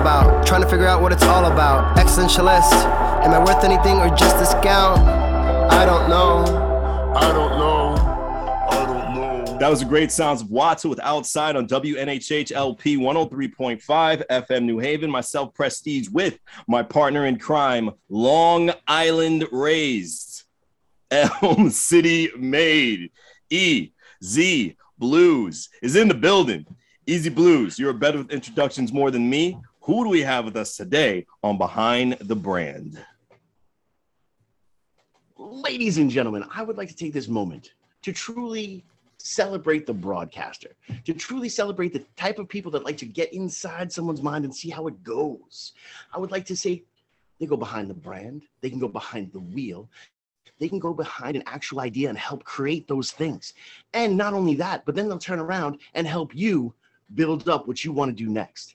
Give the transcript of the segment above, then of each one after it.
about. Trying to figure out what it's all about. Existentialist. Am I worth anything or just a scout? I don't know. I don't know. I don't know. That was the great sounds of Watson with Outside on WNHH LP 103.5 FM New Haven. Myself, Prestige, with my partner in crime, Long Island raised, Elm City made, E Z Blues is in the building. EZ Bluez, you're better with introductions more than me. Who do we have with us today on Behind the Brand? Ladies and gentlemen, I would like to take this moment to truly celebrate the broadcaster, to truly celebrate the type of people that like to get inside someone's mind and see how it goes. I would like to say they go behind the brand, they can go behind the wheel, they can go behind an actual idea and help create those things. And not only that, but then they'll turn around and help you build up what you want to do next.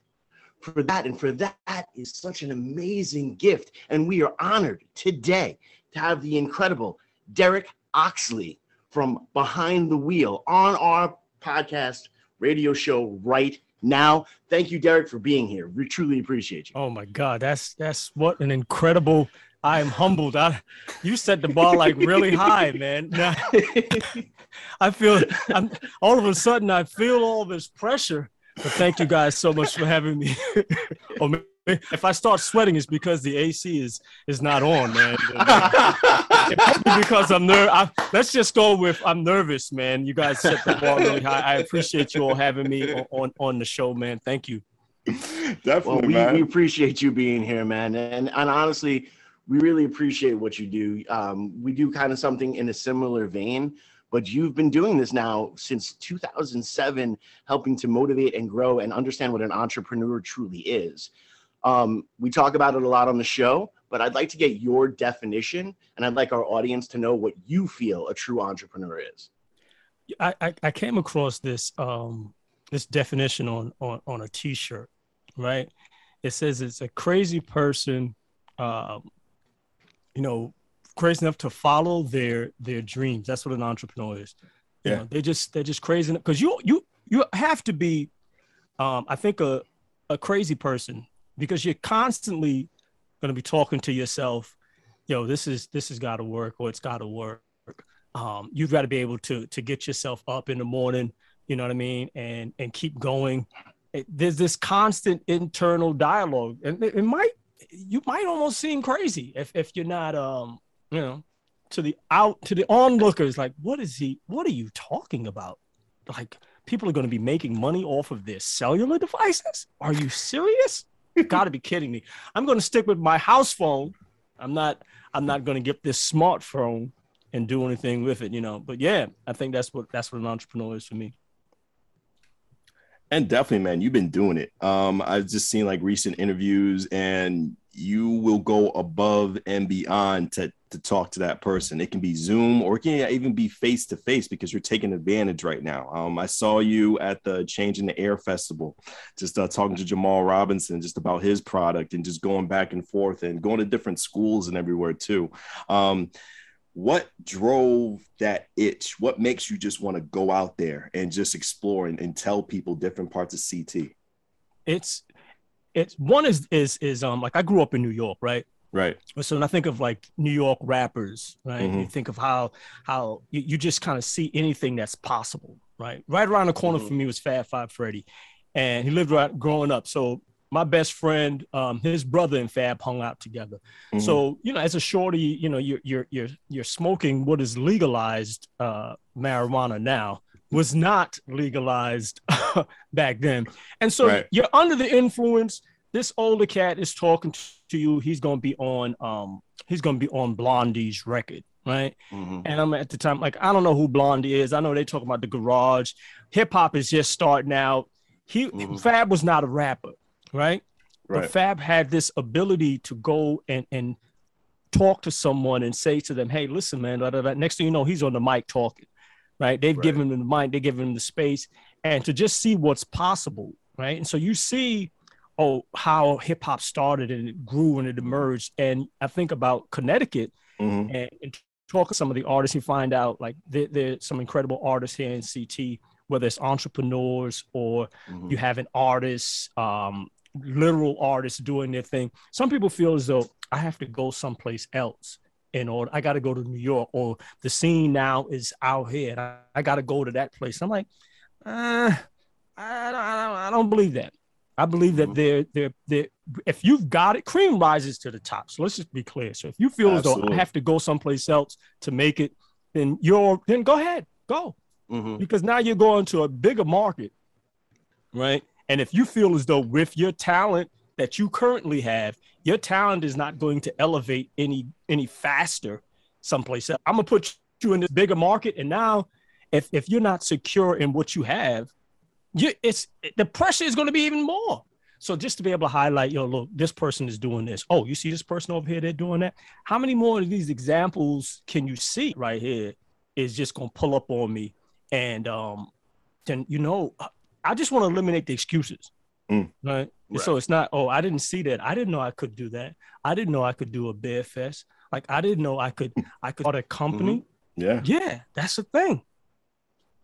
For that, and for that is such an amazing gift. And we are honored today to have the incredible Derek Oxley from Behind the Wheel on our podcast radio show right now. Thank you, Derek, for being here. We truly appreciate you. Oh my God, that's that's what an incredible. I am humbled. I, you set the bar like really high, man. Now, I feel I'm all of a sudden I feel all this pressure. But thank you guys so much for having me. oh, man, if I start sweating, it's because the AC is is not on, man. because I'm nervous. Let's just go with I'm nervous, man. You guys set the bar really high. I appreciate you all having me on on, on the show, man. Thank you. Definitely, Well, we, man. we appreciate you being here, man. And, and honestly, we really appreciate what you do. Um, we do kind of something in a similar vein, but you've been doing this now since 2007, helping to motivate and grow and understand what an entrepreneur truly is. Um, we talk about it a lot on the show, but I'd like to get your definition, and I'd like our audience to know what you feel a true entrepreneur is. I, I, I came across this um this definition on on on a t-shirt, right? It says it's a crazy person, um, you know, crazy enough to follow their their dreams. That's what an entrepreneur is. You Yeah. know, they just they're just crazy because you you you have to be, um, I think a a crazy person because you're constantly going to be talking to yourself, yo, this is this has got to work or it's got to work um, you've got to be able to to get yourself up in the morning you know what i mean and and keep going It- there's this constant internal dialogue and it, it might you might almost seem crazy if if you're not um you know to the out to the onlookers like what is he what are you talking about like people are going to be making money off of their cellular devices are you serious you got to be kidding me i'm going to stick with my house phone i'm not i'm not going to get this smartphone and do anything with it, you know. But yeah, I think that's what that's what an entrepreneur is for me. And definitely, man, you've been doing it. Um, I've just seen like recent interviews, and you will go above and beyond to to talk to that person. It can be Zoom or it can even be face to face because you're taking advantage right now. Um, I saw you at the Change in the Air Festival, just uh, talking to Jamal Robinson just about his product and just going back and forth and going to different schools and everywhere too. Um, what drove that itch? What makes you just want to go out there and just explore and, and tell people different parts of CT? It's it's one is is is um like I grew up in New York, right? Right. So when I think of like New York rappers, right? You Mhm. think of how how you, you just kind of see anything that's possible, right? Right around the corner Mhm. for me was Fab Five Freddy, and he lived right growing up. So my best friend, um, his brother and Fab hung out together. Mhm. So you know, as a shorty, you know, you're you're you're you're smoking what is legalized uh, marijuana now was not legalized back then, and so Right. you're under the influence. This older cat is talking to you. He's gonna be on um he's gonna be on Blondie's record, right? Mhm. And I'm at the time like I don't know who Blondie is. I know they talking about the garage. Hip hop is just starting out. He Mhm. Fab was not a rapper, right? right. But Fab had this ability to go and and talk to someone and say to them, "Hey, listen, man." Da, da, da. Next thing you know, he's on the mic talking. Right? They've Right. given him the mic, they give him the space, and to just see what's possible. Right? And so you see, oh, how hip hop started and it grew and it emerged. And I think about Connecticut Mhm. and, and talk to some of the artists, you find out like there, there's some incredible artists here in CT, whether it's entrepreneurs or Mhm. you have an artist um, literal artists doing their thing. Some people feel as though I have to go someplace else in order. I got to go to New York, or the scene now is out here. And I, I got to go to that place. I'm like, uh, I, don't, I, don't, I don't believe that. I believe that Mhm. they're, they're, they're, if you've got it, cream rises to the top. So let's just be clear. So if you feel as though I have to go someplace else to make it, then you're, then go ahead, go Mhm. because now you're going to a bigger market, right? And if you feel as though with your talent that you currently have, your talent is not going to elevate any any faster someplace else. I'm gonna put you in this bigger market, and now if if you're not secure in what you have, you it's the pressure is going to be even more. So just to be able to highlight, yo, look, this person is doing this. Oh, you see this person over here, they're doing that. How many more of these examples can you see right here? Is just gonna pull up on me, and um, then you know, I just want to eliminate the excuses, Mm. right? Right. So it's not, oh, I didn't see that. I didn't know I could do that. I didn't know I could do a bear fest. Like I didn't know I could, I could start a company. Yeah. Yeah, that's the thing.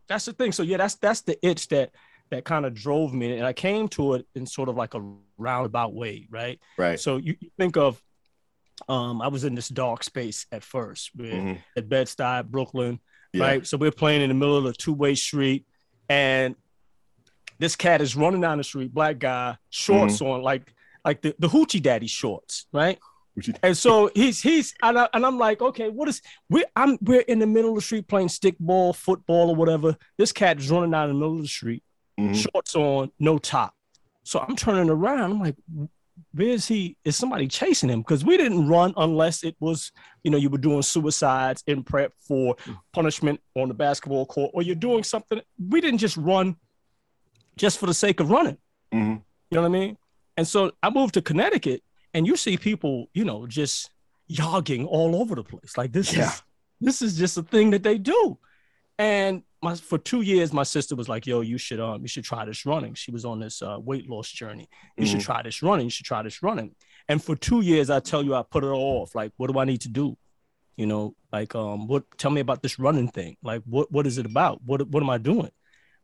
That's the thing. So yeah, that's that's the itch that that kind of drove me, and I came to it in sort of like a roundabout way, right? Right. So you, you think of, um, I was in this dark space at first, with, Mhm. at Bed Stuy, Brooklyn, Yeah. right? So we're playing in the middle of a two way street, and this cat is running down the street, black guy, shorts on, like like the, the hoochie daddy shorts, right? Hoochie- And so he's he's and, I, and I'm like, okay, what is we I'm we're in the middle of the street playing stickball, football, or whatever. This cat is running down the middle of the street, Mhm. shorts on, no top. So I'm turning around. I'm like, where's he? Is somebody chasing him? Because we didn't run unless it was, you know, you were doing suicides in prep for punishment on the basketball court, or you're doing something. We didn't just run just for the sake of running. Mhm. You know what I mean? And so I moved to Connecticut, and you see people, you know, just yogging all over the place. Like this Yeah. is this is just a thing that they do. And my for two years, my sister was like, "Yo, you should um, you should try this running." She was on this uh, weight loss journey. You should Mhm. try this running. You should try this running. And for two years, I tell you, I put it all off. Like, what do I need to do? You know, like, um, what? Tell me about this running thing. Like, what? What is it about? What? What am I doing?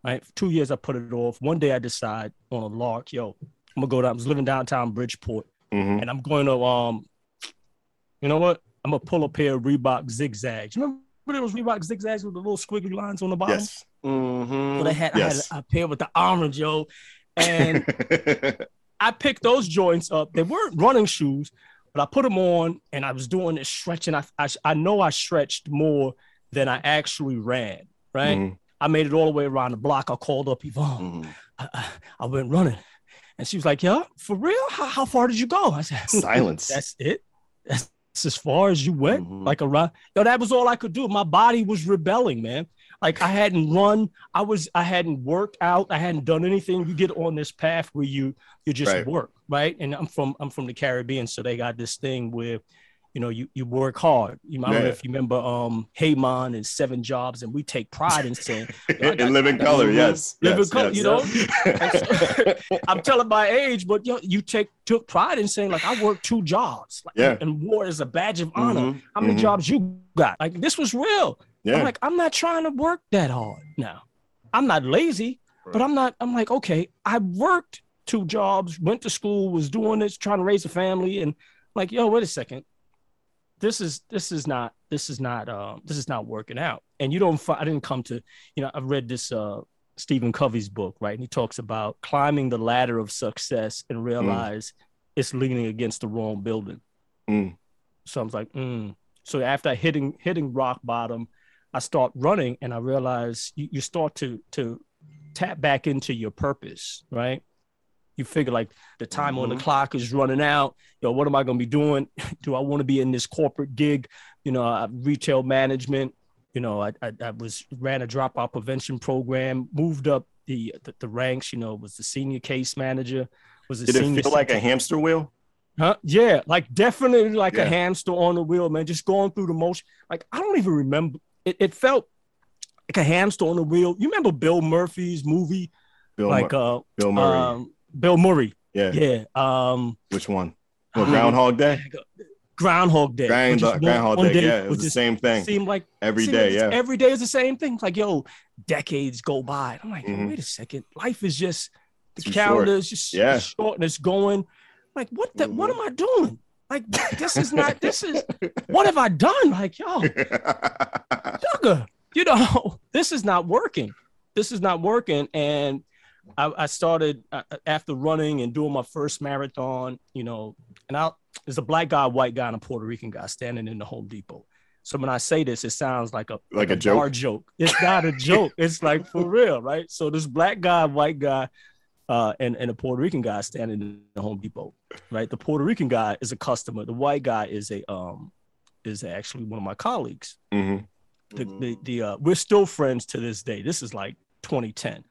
Right. For two years, I put it off. One day, I decide on a lark, yo, I'm gonna go down. I was living downtown Bridgeport, Mhm. and I'm going to um, you know what? I'm gonna pull a pair of Reebok zigzags. You remember those Reebok zigzags with the little squiggly lines on the bottom? Yes. Mm-hmm. So they had, Yes. I had a pair with the orange, yo, and I picked those joints up. They weren't running shoes, but I put them on and I was doing this stretching. I, I, I know I stretched more than I actually ran, right? Mhm. I made it all the way around the block. I called up Yvonne. Mhm. I, I, I went running. And she was like, Yeah, for real? How, how far did you go? I said, Silence. That's it. That's as far as you went. Mhm. Like around. Yo, that was all I could do. My body was rebelling, man. Like I hadn't run. I was. I hadn't worked out. I hadn't done anything. You get on this path where you you just Right. work, right? And I'm from I'm from the Caribbean, so they got this thing where, you know, you you work hard. You I don't know if you remember um Hey Mon and Seven Jobs, and we take pride in saying in living color, yes. Live in yes, color, yes. you know? I'm telling my age, but yo, you take took pride in saying like I worked two jobs, like, Yeah. and wore it as a badge of honor. Mhm. How many Mhm. jobs you got? Like this was real. yeah. I'm like, I'm not trying to work that hard now. I'm not lazy, but I'm not. I'm like, okay, I worked two jobs, went to school, was doing this, trying to raise a family, and like, yo, wait a second. This is this is not this is not um this is not working out. And you don't. I didn't come to you know. I've read this uh Stephen Covey's book, right? And he talks about climbing the ladder of success and realize it's leaning against the wrong building. Mm. So I was like, mm. so after hitting hitting rock bottom, I start running and I realize you, you start to to tap back into your purpose, right? You figure like the time on the Mhm. clock is running out. Yo, what am I gonna be doing? Do I want to be in this corporate gig? You know, uh, retail management. You know, I, I I was ran a dropout prevention program, moved up the, the the ranks. You know, was the senior case manager. Was a Did senior it feel like a hamster wheel? Huh? Yeah, like definitely like Yeah. a hamster on the wheel, man. Just going through the motion. Like I don't even remember. It, it felt like a hamster on the wheel. You remember Bill Murphy's movie, Bill, like Mur- uh, Bill Murray. um, Bill Murray. yeah. Yeah. Um, Which one? Well, um, Groundhog Day. Groundhog Day. Ground, which one- Groundhog one Day. Yeah, it which was the same thing Seemed like every day. like Yeah. Every day is the same thing. It's like yo, decades go by. I'm like, Mhm. wait a second. Life is just The Too calendar short. is just Yeah. short and it's going. Like, what the, what am I doing? Like, this is not, this is, what have I done? Like, yo, sugar, you know, this is not working. This is not working. And I, I started uh, after running and doing my first marathon, you know, and I there's a black guy, white guy, and a Puerto Rican guy standing in the Home Depot. So when I say this, it sounds like a Like a bar joke. It's not a joke. It's like for real, right? So this black guy, white guy, uh, and, and a Puerto Rican guy standing in the Home Depot, right? The Puerto Rican guy is a customer. The white guy is a um is actually one of my colleagues. Mhm. The the, the uh, we're still friends to this day. This is like 2010,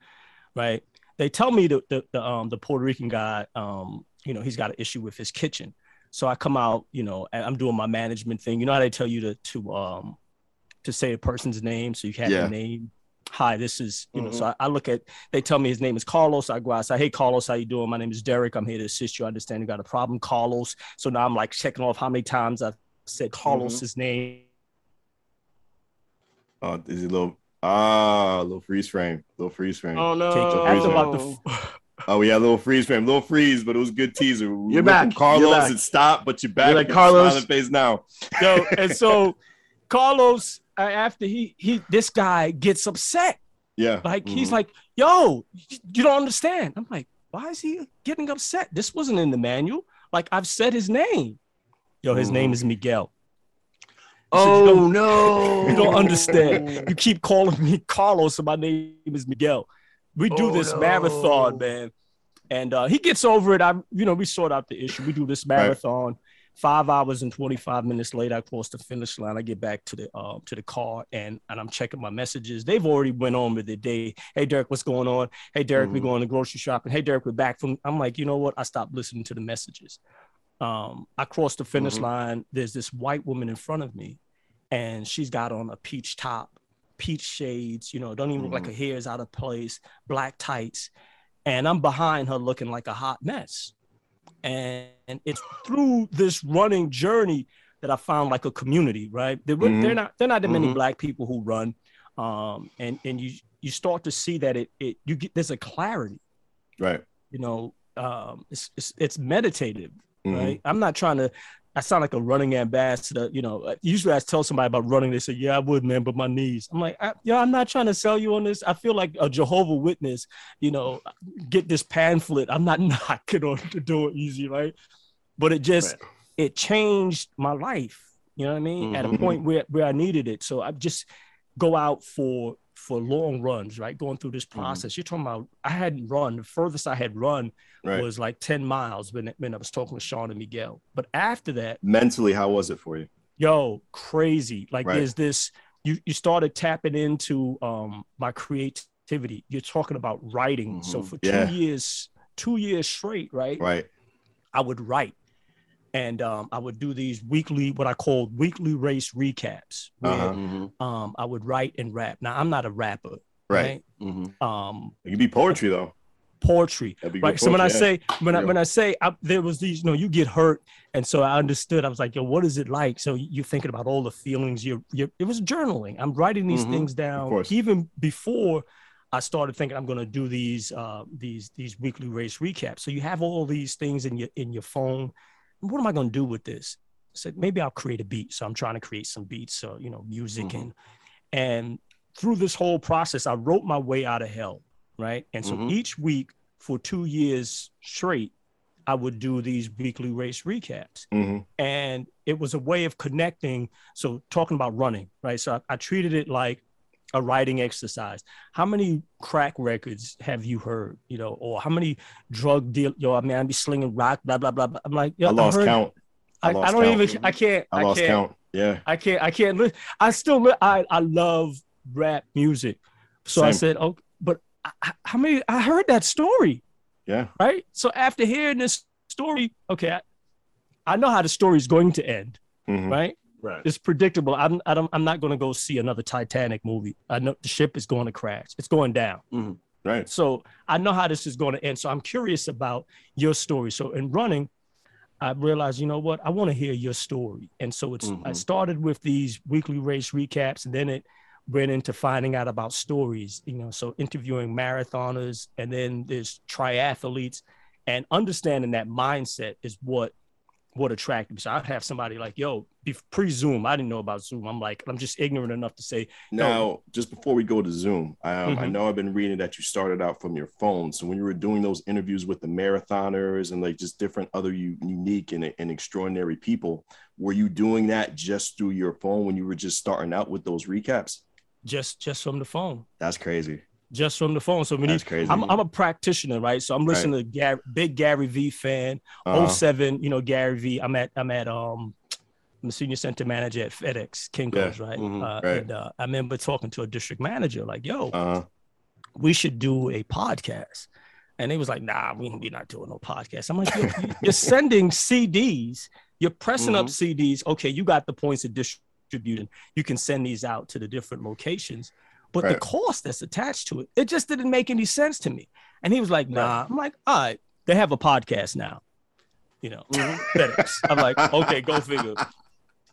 right? They tell me the the, the um the Puerto Rican guy um you know he's got an issue with his kitchen. So I come out, you know, and I'm doing my management thing. You know how they tell you to to um to say a person's name, so you have Yeah. name. Hi, this is you know. So I, I look at. They tell me his name is Carlos. I go out. I say, Hey, Carlos, how you doing? My name is Derek. I'm here to assist you. I understand you got a problem, Carlos. So now I'm like checking off how many times I've said Carlos's name. Oh, is it a little ah, a little freeze frame, little freeze frame. Oh no! Take it. About the Oh, we had a little freeze frame, little freeze, but it was a good teaser. We You're went back. from You're Carlos back. and stop, but you're back. You're like, with Carlos. face now. Yo, and so Carlos, uh, after he he this guy gets upset. Yeah. Like he's Mhm. like, "Yo, you don't understand." I'm like, "Why is he getting upset? This wasn't in the manual. Like I've said his name. Yo, his name is Miguel. Said, "You Oh no! You don't understand. You keep calling me Carlos, and my name is Miguel. We do Oh, this no. marathon, man, and uh, he gets over it. I, you know, we sort out the issue. We do this Right. marathon. Five hours and twenty five minutes later, I cross the finish line. I get back to the uh, to the car, and and I'm checking my messages. They've already went on with their day. Hey, Derek, what's going on? Hey, Derek, we Mhm. going to grocery shopping. Hey, Derek, we're back from. I'm like, you know what? I stopped listening to the messages. Um, I crossed the finish Mhm. line. There's this white woman in front of me, and she's got on a peach top, peach shades. You know, don't even look like her hair is out of place. Black tights, and I'm behind her looking like a hot mess. And it's through this running journey that I found like a community, right? There, Mhm. They're not they're not that many Mhm. black people who run, um, and and you you start to see that it it you get there's a clarity, Right. you know, um, it's it's, it's meditative, Mhm. right? I'm not trying to. I sound like a running ambassador, you know. Usually, I tell somebody about running, they say, "Yeah, I would, man, but my knees." I'm like, I, "Yeah, I'm not trying to sell you on this. I feel like a Jehovah Witness, you know. Get this pamphlet. I'm not knocking on the door easy, right? But it just Right. it changed my life. You know what I mean? At a Mhm. point where where I needed it. So I just go out for for long runs, right? Going through this process. You're talking about I hadn't run. The furthest I had run Right. was like 10 miles when, when I was talking with Sean and Miguel. But after that, Mentally, how was it for you? yo, crazy. Like Right. there's this, you you started tapping into um my creativity. You're talking about writing. So Mhm. for two Yeah. years, two years straight, right? Right. I would write. And um, I would do these weekly, what I called weekly race recaps. Where Uh-huh. Mhm, um, I would write and rap. Now I'm not a rapper, Right. right? mhm. Um, It could be poetry though. poetry. That'd be right good so when i yeah. say when i when i say I, there was these you know you get hurt and so i understood i was like yo what is it like so you're thinking about all the feelings you're, you're it was journaling i'm writing these Mhm. things down even before i started thinking i'm going to do these uh these these weekly race recaps so you have all these things in your in your phone what am i going to do with this I said maybe i'll create a beat so i'm trying to create some beats so you know music Mhm. and and through this whole process i wrote my way out of hell right and so Mhm. each week for two years straight i would do these weekly race recaps Mhm. and it was a way of connecting so talking about running right so i, I treated it like a writing exercise how many crack records have you heard you know or how many drug deal yo i mean i'd be slinging rock blah blah blah, blah. i'm like yo, I lost heard- count. I I, I don't count. even i can't I lost can't count. Yeah. I can't. I can't. Li- I still. Li- I. I love rap music. So I said, "Oh, but I, I- how many? I heard that story, Yeah. right? So after hearing this story, okay, I, I know how the story is going to end, Mhm. right? Right. It's predictable. I'm. I don't, I'm not going to go see another Titanic movie. I know the ship is going to crash. It's going down. Right. So I know how this is going to end. So I'm curious about your story. So in running, I realized, you know what, I want to hear your story. And so it's I Mhm. started with these weekly race recaps, and then it went into finding out about stories, you know, so interviewing marathoners and then there's triathletes and understanding that mindset is what what attracted me. So I'd have somebody like, yo, pre Zoom, I didn't know about Zoom. I'm like, I'm just ignorant enough to say. Now, just before we go to Zoom, um, Mhm. I know I've been reading that you started out from your phone. So when you were doing those interviews with the marathoners and like just different other u- unique and, and extraordinary people, were you doing that just through your phone when you were just starting out with those recaps? just just from the phone, That's crazy. Just from the phone. So when That's you, crazy. I'm, I'm a practitioner, right? So I'm listening to Gary, big Gary V fan. Uh-huh. 07, you know, Gary V. I'm at I'm at um I'm a senior center manager at FedEx Kinko's, right? Mhm, uh, right. And uh, I remember talking to a district manager, like, yo, Uh-huh. we should do a podcast. And he was like, nah, we, we're not doing no podcast. I'm like, yo, you- you're sending CDs, you're pressing up CDs. Okay, you got the points of distributing. You can send these out to the different locations. But the cost that's attached to it, it just didn't make any sense to me. And he was like, nah. I'm like, all right, they have a podcast now. You know, mm-hmm. FedEx. I'm like, okay, go figure.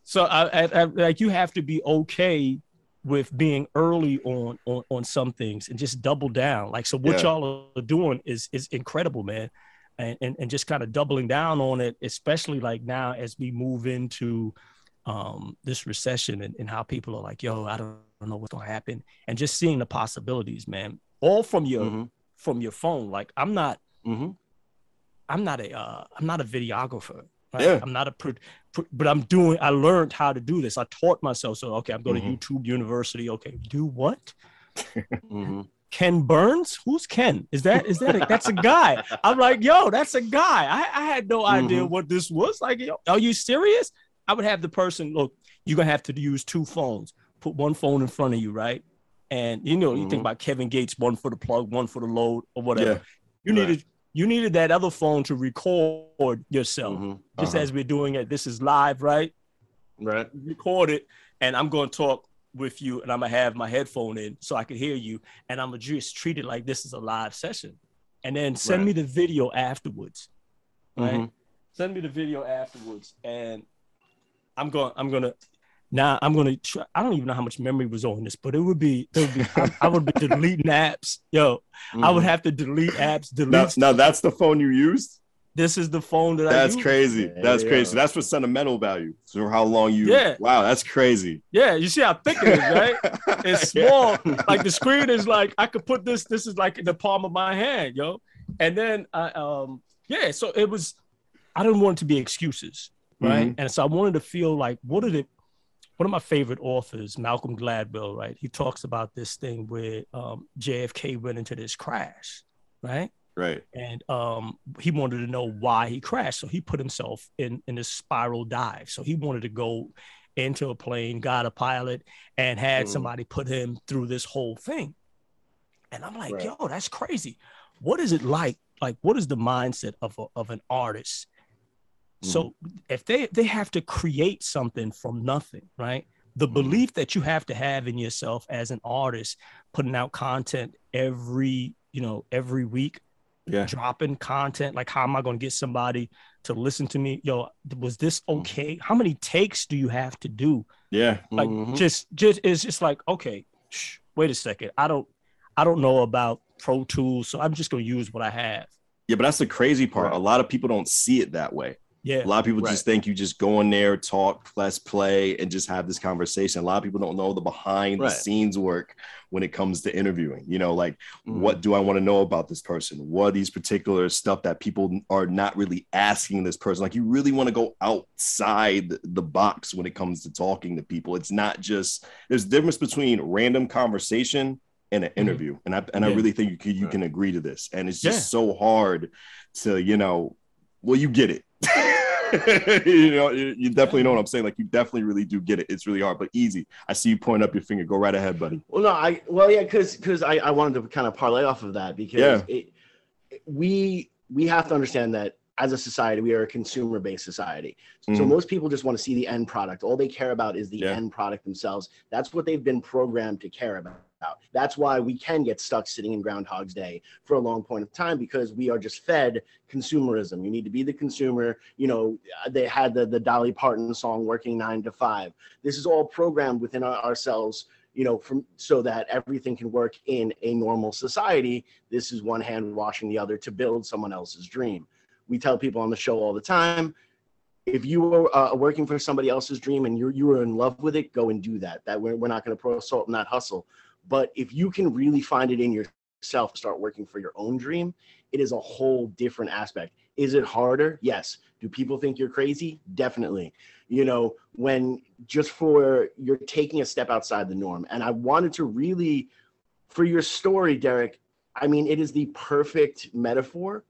So I, I, I like you have to be okay with being early on on on some things and just double down. Like so, what Yeah. y'all are doing is is incredible, man, and and, and just kind of doubling down on it, especially like now as we move into um this recession and, and how people are like, yo, I don't know what's gonna happen, and just seeing the possibilities, man, all from your Mhm. from your phone. Like I'm not mm-hmm. I'm not a uh, I'm not a videographer. Right? Yeah. I'm not a pro, pro- but I'm doing. I learned how to do this. I taught myself. So okay, I'm going Mhm. to YouTube University. Okay, do what? Mhm. Ken Burns? Who's Ken? Is that is that a, that's a guy? I'm like, yo, that's a guy. I, I had no idea Mhm. what this was. Like, yo, are you serious? I would have the person look. You're gonna have to use two phones. Put one phone in front of you, right? And you know, you think Mhm. about Kevin Gates, one for the plug, one for the load, or whatever. Yeah. You Right. needed you needed that other phone to record yourself Mhm. just Uh-huh. as we're doing it. This is live, right? Right. Record it, and I'm to talk with you, and I'm gonna have my headphone in so I can hear you, and I'm gonna just treat it like this is a live session, and then send Right. me the video afterwards, right? Mhm. Send me the video afterwards, and I'm going. I'm gonna. Now I'm gonna try. I don't even know how much memory was on this, but it would be. It would be. I, I would be deleting apps. Yo, I would Mhm. have to delete apps. Delete. Now, now that's the phone you used? this is the phone that I That's use. crazy. There That's you crazy. So that's for sentimental value. So how long you Yeah. wow, that's crazy. Yeah, you see how thick it is, right? It's small. Like the screen is like I could put this. This is like in the palm of my hand, yo. And then I um yeah, so it was. I didn't want it to be excuses, right? And so I wanted to feel like what did it. One of my favorite authors, Malcolm Gladwell, right? He talks about this thing where um, JFK went into this crash, right? Right. and um, he wanted to know why he crashed. So he put himself in in this spiral dive. So he wanted to go into a plane, got a pilot, and had Mhm. somebody put him through this whole thing. And I'm like, Right. yo, that's crazy. What is it like? Like, what is the mindset of a, of an artist? So if they they have to create something from nothing, right? The Mhm. belief that you have to have in yourself as an artist, putting out content every you know every week, Yeah. dropping content. Like, how am I going to get somebody to listen to me? Yo, was this Mm-hmm. okay? How many takes do you have to do? Yeah. Like, Mhm. just just it's just like okay, shh, wait a second. I don't I don't know about Pro Tools, so I'm just going to use what I have. Yeah, but that's the crazy part. Right. A lot of people don't see it that way. Yeah, A lot of people Right. just think you just go in there, talk, let's play, and just have this conversation. A lot of people don't know the behind-the-scenes work when it comes to interviewing. You know, like Mhm. what do I want to know about this person? What are these particular stuff that people are not really asking this person? Like you really want to go outside the box when it comes to talking to people. It's not just there's a difference between random conversation and an interview. And I and I really think you can you can agree to this. And it's just Yeah. so hard to, you know, well, you get it. you know, you you definitely know what I'm saying. Like you definitely really do get it. It's really hard, but easy. I see you point up your finger. Go right ahead, buddy. Well, no, I well, yeah, because because I, I wanted to kind of parlay off of that because Yeah. it, we we have to understand that as a society we are a consumer based society. So Mhm. most people just want to see the end product. All they care about is the Yeah. end product themselves. That's what they've been programmed to care about. That's why we can get stuck sitting in Groundhog's Day for a long point of time because we are just fed consumerism. You need to be the consumer. You know, they had the, the Dolly Parton song "Working Nine to Five. This is all programmed within our, ourselves you know, from so that everything can work in a normal society. This is one hand washing the other to build someone else's dream. We tell people on the show all the time, if you are uh, working for somebody else's dream and you're you were in love with it, go and do that. That we're, we're not going to pro and not hustle. But if you can really find it in yourself, start working for your own dream, it is a whole different aspect. Is it harder? Yes. Do people think you're crazy? Definitely. You know, when just for you're taking a step outside the norm. And I wanted to really, for your story, Derek, I mean, it is the perfect metaphor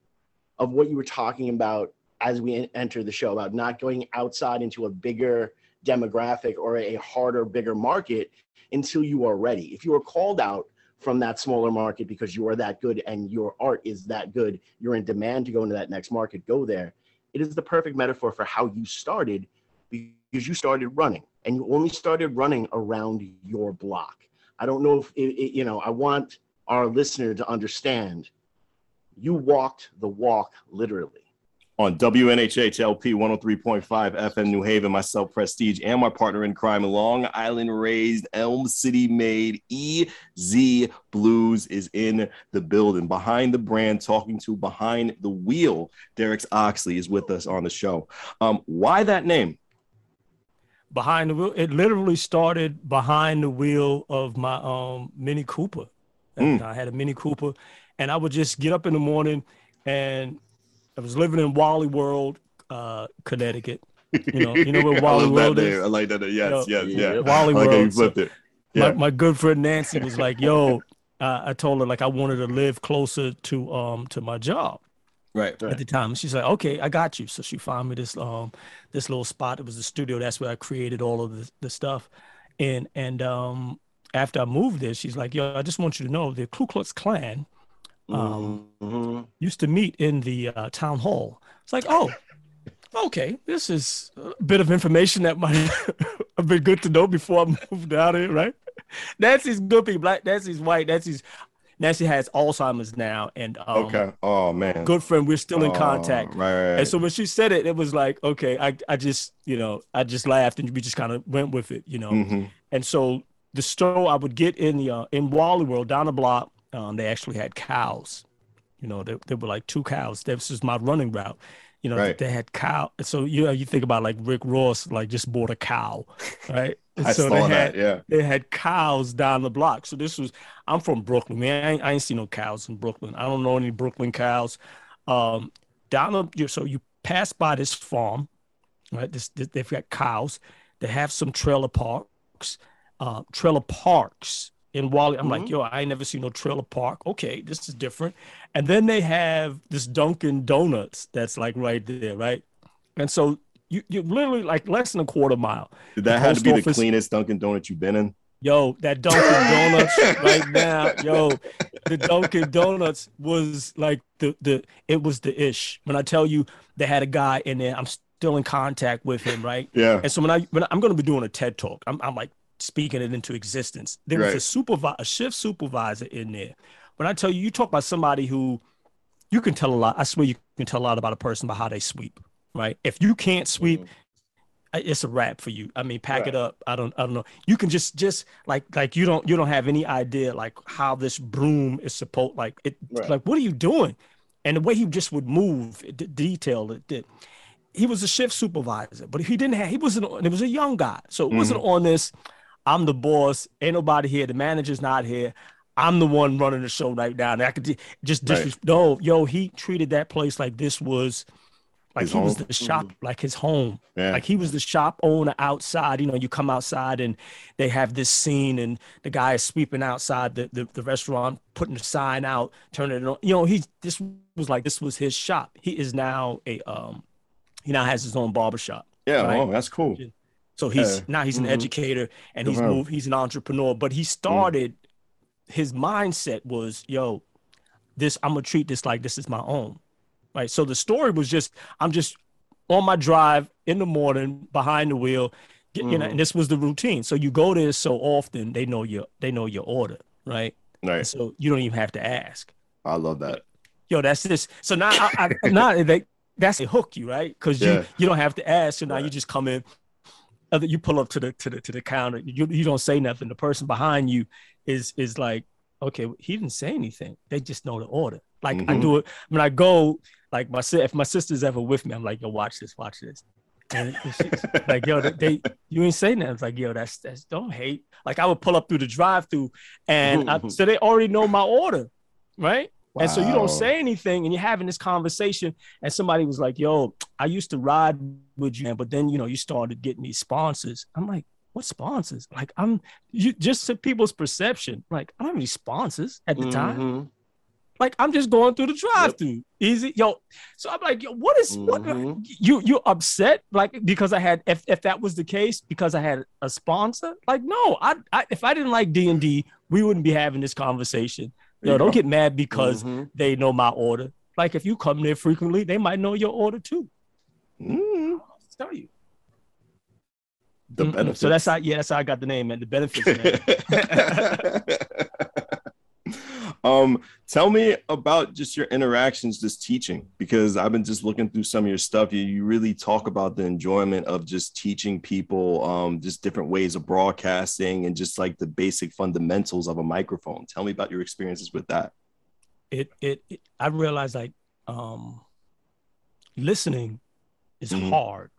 of what you were talking about as we enter the show about not going outside into a bigger demographic or a harder, bigger market until you are ready. If you are called out from that smaller market because you are that good and your art is that good, you're in demand to go into that next market, go there. It is the perfect metaphor for how you started because you started running and you only started running around your block. I don't know if, it, it, you know, I want our listener to understand you walked the walk literally. On WNHHLP 103.5 FM New Haven, myself, Prestige, and my partner in crime, Long Island raised, Elm City made, EZ Bluez is in the building. Behind the brand, talking to behind the wheel, Derek's Oxley is with us on the show. Um, why that name? behind the wheel. It literally started behind the wheel of my um Mini Cooper. Mm. I had a Mini Cooper, and I would just get up in the morning, and I was living in Wally World, uh, Connecticut. You know, you know where Wally love World that is. name. I like that. name. Yes, Yo, yes, yeah. yeah. Wally I like how you World. So flipped it. Yeah. my, my good friend Nancy was like, "Yo," uh, I told her like I wanted to live closer to um to my job Right. at the time. She's like, "Okay, I got you." So she found me this um this little spot. It was the studio. That's where I created all of the, the stuff. And and um after I moved there, she's like, "Yo, I just want you to know the Ku Klux Klan um Mhm. used to meet in the uh, town hall." It's like, "Oh, okay, this is a bit of information that might have been good to know before I moved out here, right?" Nancy's good people. Like Nancy's white. Nancy's Nancy has Alzheimer's now, and um, Okay. Oh man. good friend. We're still in Oh, contact. Right. right, right. And so when she said it, it was like, okay, I, I just, you know, I just laughed and we just kind of went with it, you know. Mhm. And so the store I would get in the uh, in Wally World down the block, um, they actually had cows. You know, there, there were like two cows. This is my running route. You know, Right. they had cow. So you know, you think about like Rick Ross, like just bought a cow, right? I so saw they that. had Yeah. they had cows down the block. So this was I'm from Brooklyn, man. I ain't, I ain't seen no cows in Brooklyn. I don't know any Brooklyn cows. Um, down the so you pass by this farm, right? This, this they've got cows. They have some trailer parks, uh, trailer parks in Wally. I'm like, Mhm. yo, I ain't never seen no trailer park. Okay, this is different. And then they have this Dunkin' Donuts that's like right there, right? And so you you literally like less than a quarter mile. Did that have to be the office- cleanest Dunkin' Donut you've been in? Yo, that Dunkin' Donuts right now, yo, the Dunkin' Donuts was like the the it was the ish. When I tell you they had a guy in there, I'm still in contact with him, right? Yeah. And so when I when I'm going to be doing a TED talk, I'm I'm like speaking it into existence. There was a Right. supervisor, a shift supervisor in there. When I tell you, you talk about somebody who you can tell a lot. I swear you can tell a lot about a person by how they sweep, right? If you can't sweep, mm-hmm. I- it's a wrap for you. I mean, pack it up. I don't I don't know. You can just just like like you don't you don't have any idea like how this broom is supposed like it Right. like what are you doing? And the way he just would move, the detail it did. He was a shift supervisor, but he didn't have he wasn't it was a young guy. So it wasn't mm-hmm. on this I'm the boss, ain't nobody here, the manager's not here. I'm the one running the show right now. And I could just Right. no, yo, he treated that place like this was like His he was the shop, like his home. Yeah. Like he was the shop owner outside. You know, you come outside and they have this scene, and the guy is sweeping outside the, the, the restaurant, putting the sign out, turning it on. You know, he this was like this was his shop. He is now a um, he now has his own barbershop. yeah. right. Oh, that's cool. So he's now he's an Mhm. educator and he's him. moved. He's an entrepreneur, but he started. His mindset was, "Yo, this I'm gonna treat this like this is my own." Right. So the story was just, I'm just on my drive in the morning behind the wheel, you know, Mhm. and this was the routine. So you go there so often, they know your they know your order, right? And Right. so you don't even have to ask. I love that. Yo, that's this. So now, I, I, now they that's a hook you, right? Because you Yeah. you don't have to ask. So now you just come in. Other you pull up to the to the to the counter, you you don't say nothing. The person behind you is is like, okay, he didn't say anything. They just know the order. Like I Mhm. do it when I go, like my if my sister's ever with me, I'm like, yo, watch this, watch this. And like, yo, they, you ain't saying that. It's like, yo, that's that's don't hate. Like I would pull up through the drive-through, and I, so they already know my order, right? And so you don't say anything, and you're having this conversation, and somebody was like, "Yo, I used to ride with you, but then you know you started getting these sponsors." I'm like, "What sponsors?" Like I'm you just to people's perception. Like I don't have any sponsors at the time. Mhm. Like I'm just going through the drive-through, easy, yo. So I'm like, yo, what is what? Mhm. You you upset like because I had if if that was the case because I had a sponsor? Like no, I, I if I didn't like D and D, we wouldn't be having this conversation. There Yo, don't go. get mad because Mhm. they know my order. Like if you come there frequently, they might know your order too. Mm, I'll tell you. the benefits. So that's how yeah, that's how I got the name, man. The benefits, man. um, tell me about just your interactions just teaching because I've been just looking through some of your stuff. You, you really talk about the enjoyment of just teaching people um, just different ways of broadcasting and just like the basic fundamentals of a microphone. Tell me about your experiences with that. it, it it I realized like um listening is Mhm. hard.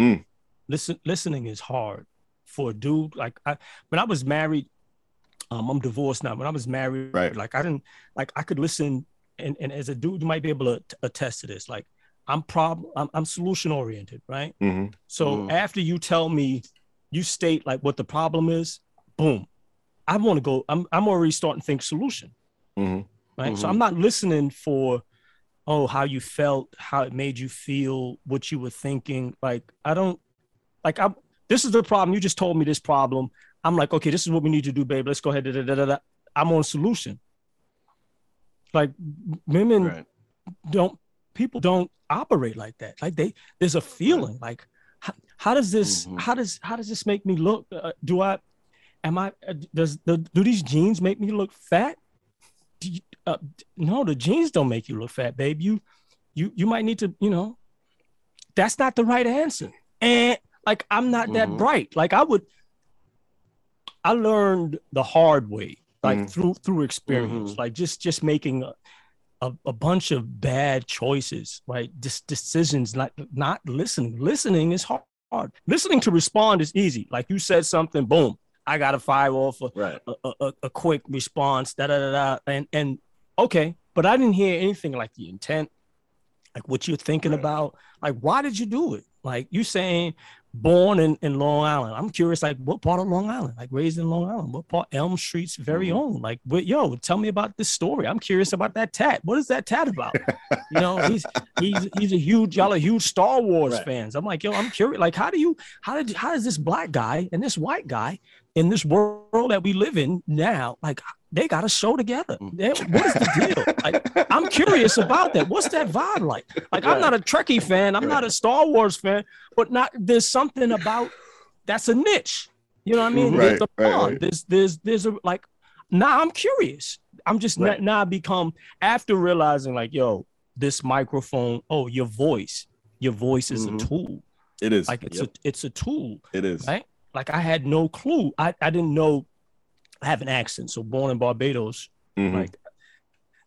Mm. Listen listening is hard for a dude. Like I when I was married, um I'm divorced now. When I was married, Right. like I didn't like I could listen and, and as a dude, you might be able to t- attest to this. Like I'm problem I'm, I'm solution oriented, right? Mhm. So Mm. after you tell me, you state like what the problem is, boom. I want to go. I'm I'm already starting to think solution, Mhm. right? So Mhm. I'm not listening for, oh, how you felt, how it made you feel, what you were thinking. Like I don't, like I'm. This is the problem. You just told me this problem. I'm like, okay, this is what we need to do, babe. Let's go ahead. Da, da, da. I'm on solution. Like women Right. don't people don't operate like that like they there's a feeling like how, how does this Mhm. how does how does this make me look uh, do i am i uh, does the do these jeans make me look fat you, uh, no the jeans don't make you look fat babe you you you might need to you know that's not the right answer and like i'm not that Mhm. bright like i would i learned the hard way like Mhm. through through experience Mhm. like just just making a, a, a bunch of bad choices right just decisions not not listening listening is hard listening to respond is easy like you said something boom i gotta fire off a, Right. a, a, a- a quick response da, da, da, da, and and okay but i didn't hear anything like the intent like what you're thinking Right. about like why did you do it like you saying born in, in long island. I'm curious like what part of long island? Like raised in long island what part elm street's very Mhm. own? Like what yo tell me about this story. I'm curious about that tat. What is that tat about? You know he's he's he's a huge y'all are huge star wars Right. fans. I'm like yo i'm curious like how do you how did how does this black guy and this white guy in this world that we live in now like they got a show together Mm. They- what is the deal like i'm curious about that what's that vibe like like i'm not a trekkie fan i'm not a star wars fan but not there's something about that's a niche you know what i mean Mhm. There's Right, the right, right. there's there's there's a like now i'm curious i'm just Right. now I become after realizing like yo this microphone oh your voice your voice is Mhm. a tool It is. like it's Yep. a it's a tool it is. right like i had no clue i i didn't know i have an accent so born in barbados Mhm. like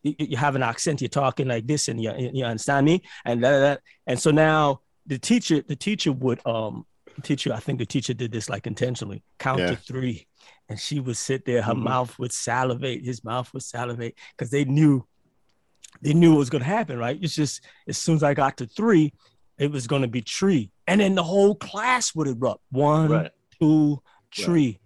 you, you have an accent you're talking like this and you, you understand me and that, that and so now the teacher the teacher would um teacher i think the teacher did this like intentionally count Yeah. to three and she would sit there her Mhm. mouth would salivate his mouth would salivate because they knew they knew it was going to happen right it's just as soon as i got to three it was going to be tree and then the whole class would erupt one Right. Two, tree.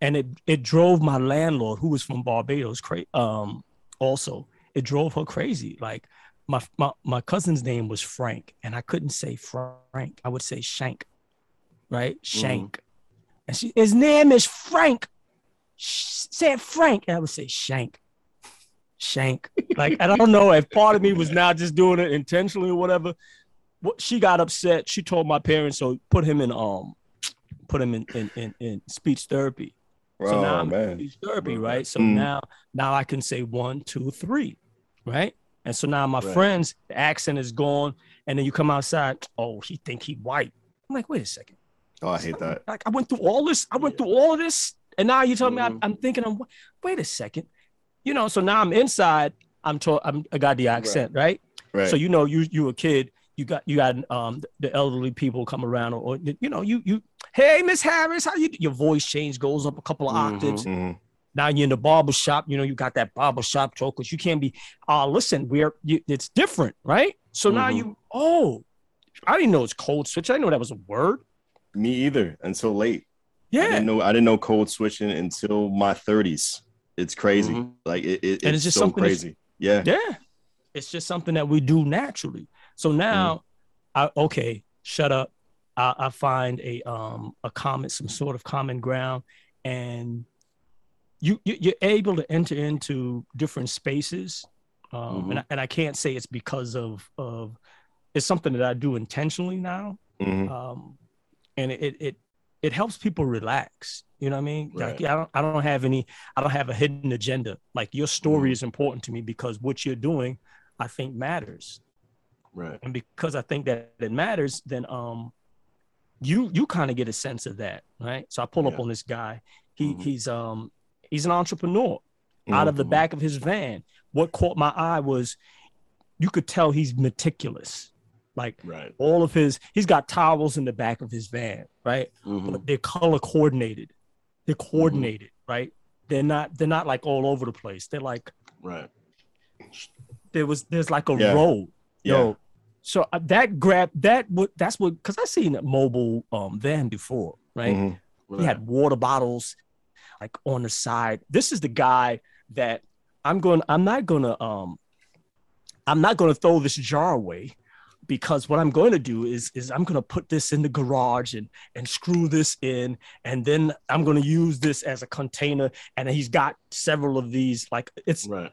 And it it drove my landlord, who was from Barbados, cra- um, also it drove her crazy. Like my, my my cousin's name was Frank, and I couldn't say Frank. I would say Shank, right? Shank. And she his name is Frank. Say Frank. And I would say Shank. Shank. Like, I don't know if part of me was now just doing it intentionally or whatever. What she got upset. She told my parents, so put him in um put him in in, in, in speech therapy. So oh now I'm man. speech therapy, right? So Mm. now now I can say one, two, three, right? And so now my Right. friends, the accent is gone, and then you come outside. Oh, he think he white. I'm like, wait a second. Oh, I hate that. Like I went through all this, I went through all of this, and now you tell me I'm. I'm thinking, I'm wait a second, you know. So now I'm inside. I'm told I'm I got the accent right. Right. So you know you you a kid. You got you got um the elderly people come around or, or, you know you you hey Miss Harris how you your voice change goes up a couple of Mhm. octaves Mhm. now you're in the barber shop you know you got that barber shop talk because you can't be uh listen we're you, it's different right so now Mhm. you oh I didn't know it's code switch I didn't know that was a word Me either. Until late. I yeah didn't know. I didn't know code switching until my 30s. It's crazy. Mhm. Like it, it- And it's, it's just so something crazy. Yeah. Yeah. It's just something that we do naturally. So now I okay, shut up. I, I find a um a common some sort of common ground and you, you you're able to enter into different spaces. Um and, I, and I can't say it's because of of it's something that I do intentionally now. Mhm. Um and it it it, helps people relax. You know what I mean? Like I don't I don't have any I don't have a hidden agenda. Like your story Mhm. is important to me because what you're doing, I think matters. Right. And because I think that it matters, then um you you kind of get a sense of that, right? So I pull up on this guy. He Mhm. he's um he's an entrepreneur out of the back of his van. What caught my eye was you could tell he's meticulous. Like Right. all of his he's got towels in the back of his van, right? Mhm. but they're color coordinated. They're coordinated, right? They're not they're not like all over the place. They're like Right. there was there's like a Yeah. row. Yeah. Yo, so uh, that grab that what that's what because I seen a mobile um van before, right? Mhm. Right. He had water bottles like on the side. This is the guy that I'm going. I'm not gonna um I'm not gonna throw this jar away because what I'm going to do is is I'm going to put this in the garage and and screw this in and then I'm going to use this as a container and he's got several of these like it's Right.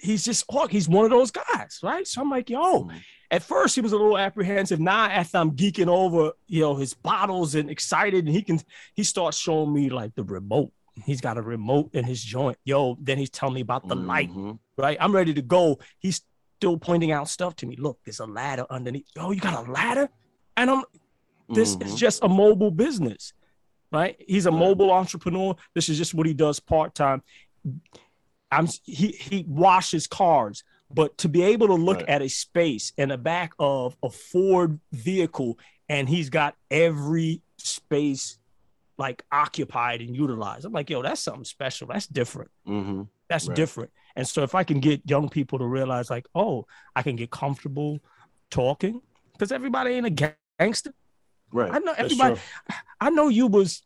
He's just oh, he's one of those guys right so I'm like yo Mhm. at first he was a little apprehensive now after I'm geeking over you know his bottles and excited and he can he starts showing me like the remote he's got a remote in his joint yo then he's telling me about the light Mhm. right? I'm ready to go. He's still pointing out stuff to me. Look, there's a ladder underneath. Yo, you got a ladder? And I'm this is Mhm. just a mobile business, right? He's a mobile entrepreneur. This is just what he does part-time. I'm he he washes cars, but to be able to look Right. at a space in the back of a Ford vehicle and he's got every space like occupied and utilized. I'm like, yo, that's something special. That's different Mhm. that's Right. different and so if i can get young people to realize like oh i can get comfortable talking because everybody ain't a gangster Right. i know everybody i know you was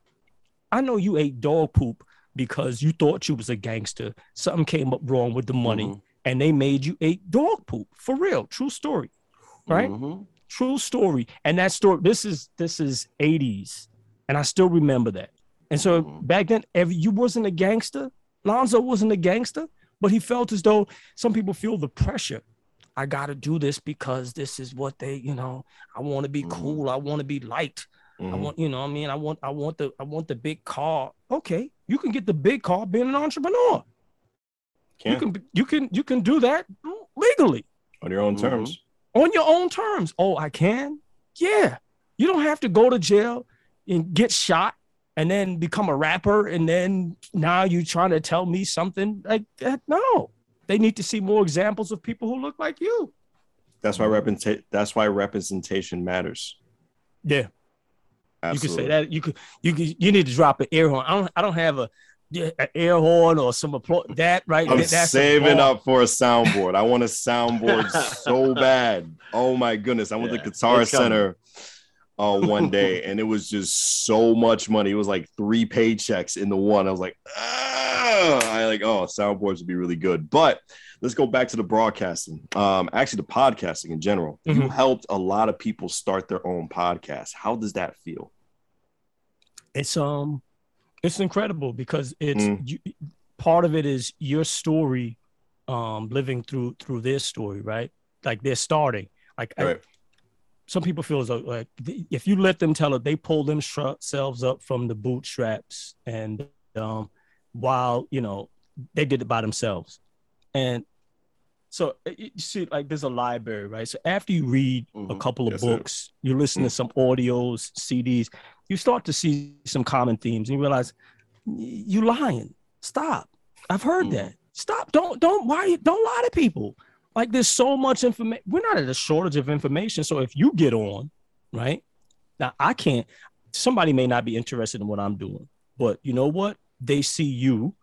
i know you ate dog poop because you thought you was a gangster something came up wrong with the money Mhm. and they made you eat dog poop for real true story right Mhm. true story and that story this is this is 80s and i still remember that and so Mhm. back then every you wasn't a gangster lonzo wasn't a gangster but he felt as though some people feel the pressure i gotta do this because this is what they you know i want to be Mhm. cool i want to be liked i Mhm. want you know what i mean i want i want the i want the big car okay you can get the big car being an entrepreneur you Can can you can you can do that legally on your own Mhm. terms. on your own terms. Oh, I can? Yeah. You don't have to go to jail and get shot and then become a rapper and then now you're trying to tell me something like that. No. They need to see more examples of people who look like you. That's why represent. That's why representation matters. Yeah. Absolutely. You can say that. You could you could you need to drop an air horn. I don't I don't have a an air horn or some applause. That right I'm a saving up for a soundboard. I want a soundboard so bad. Oh my goodness. I went Yeah, to Guitar. Center uh, one day and it was just so much money. It was like three paychecks in the one. I was like, ah! I like, oh, soundboards would be really good. But let's go back to the broadcasting. Um, actually, the podcasting in general. You Mhm. helped a lot of people start their own podcast. How does that feel? It's um it's incredible because it's Mm. you, part of it is your story um living through through their story right? Like they're starting. Like I- some people feel as though like if you let them tell it they pull themselves up from the bootstraps and um while you know they did it by themselves. And so you see like there's a library right so after you read a Mhm. couple of Yes, sir. books you listen to some audios cds you start to see some common themes and you realize "Y- you lying. Stop. I've heard Mhm. that. Stop. Don't don't why you don't lie to people. Like there's so much information. We're not at a shortage of information. So if you get on, right? Now I can't somebody may not be interested in what I'm doing, but you know what? They see you.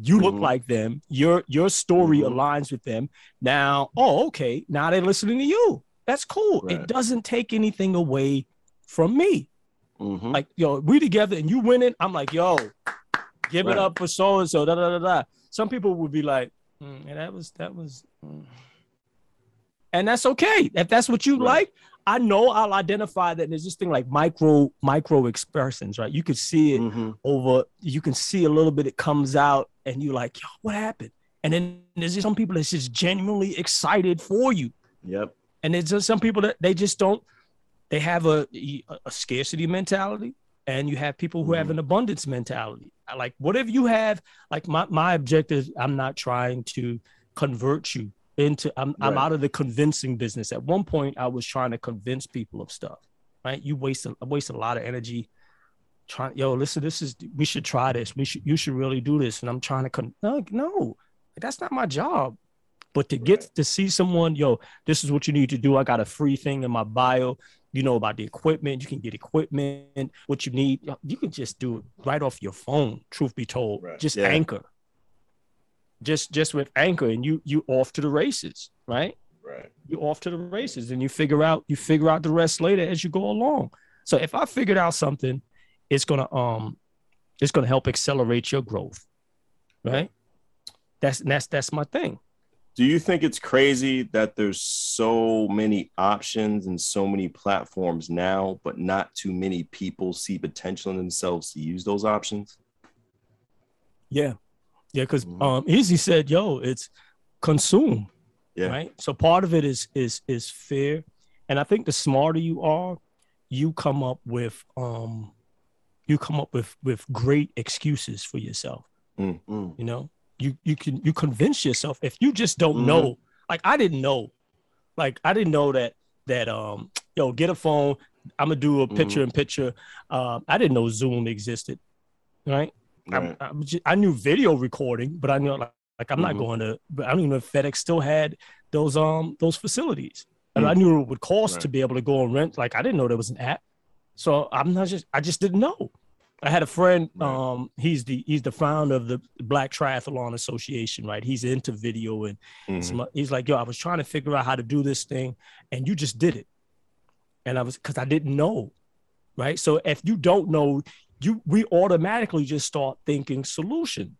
You look Mhm. like them. Your your story Mhm. aligns with them. Now, oh, okay. Now they're listening to you. That's cool. Right. It doesn't take anything away from me. Mhm. Like, yo, we together and you winning. I'm like, yo, give Right. it up for so and so. Da da da da. Some people would be like, mm, yeah, that was that was, mm." and that's okay if that's what you Right. like. I know I'll identify that And there's this thing like micro micro expressions, right? You could see it Mhm. over. You can see a little bit. It comes out, and you're like, yo, what happened? And then there's just some people that's just genuinely excited for you Yep. and there's just some people that they just don't they have a a scarcity mentality and you have people who have Mhm. an abundance mentality like whatever you have like my my objective i'm not trying to convert you into i'm, I'm out of the convincing business at one point i was trying to convince people of stuff right you waste a, waste a lot of energy trying yo listen this is we should try this we should you should really do this and i'm trying to con- no, no that's not my job but to get to see someone yo this is what you need to do. I got a free thing in my bio. You know about the equipment. You can get equipment, what you need. You can just do it right off your phone, truth be told. Right. Just Yeah. anchor. Just just with anchor and you you off to the races, right? Right. You off to the races and you figure out you figure out the rest later as you go along. So if I figured out something, it's gonna um it's gonna help accelerate your growth. Right? That's that's that's my thing. Do you think it's crazy that there's so many options and so many platforms now, but not too many people see potential in themselves to use those options? Yeah. Yeah, because Mhm. um EZ said, yo, it's consume. Yeah. Right. So part of it is is is fear. And I think the smarter you are, you come up with um you come up with with great excuses for yourself. Mm. You know, you you can you convince yourself if you just don't Mhm. know. Like I didn't know. Like I didn't know that that um yo get a phone. I'm gonna do a picture in picture. Um, I didn't know Zoom existed. Right. I'm- Right. I'm ju- I knew video recording, but I knew like, like I'm not Mhm. going to. But I don't even know if FedEx still had those um those facilities. And I knew it would cost to be able to go and rent. Like I didn't know there was an app, so I'm not just. I just didn't know. I had a friend. Um, he's the he's the founder of the Black Triathlon Association. Right, he's into video and Mhm. some- he's like, yo, I was trying to figure out how to do this thing, and you just did it. And I was because I didn't know, right? So if you don't know, you we automatically just start thinking solution.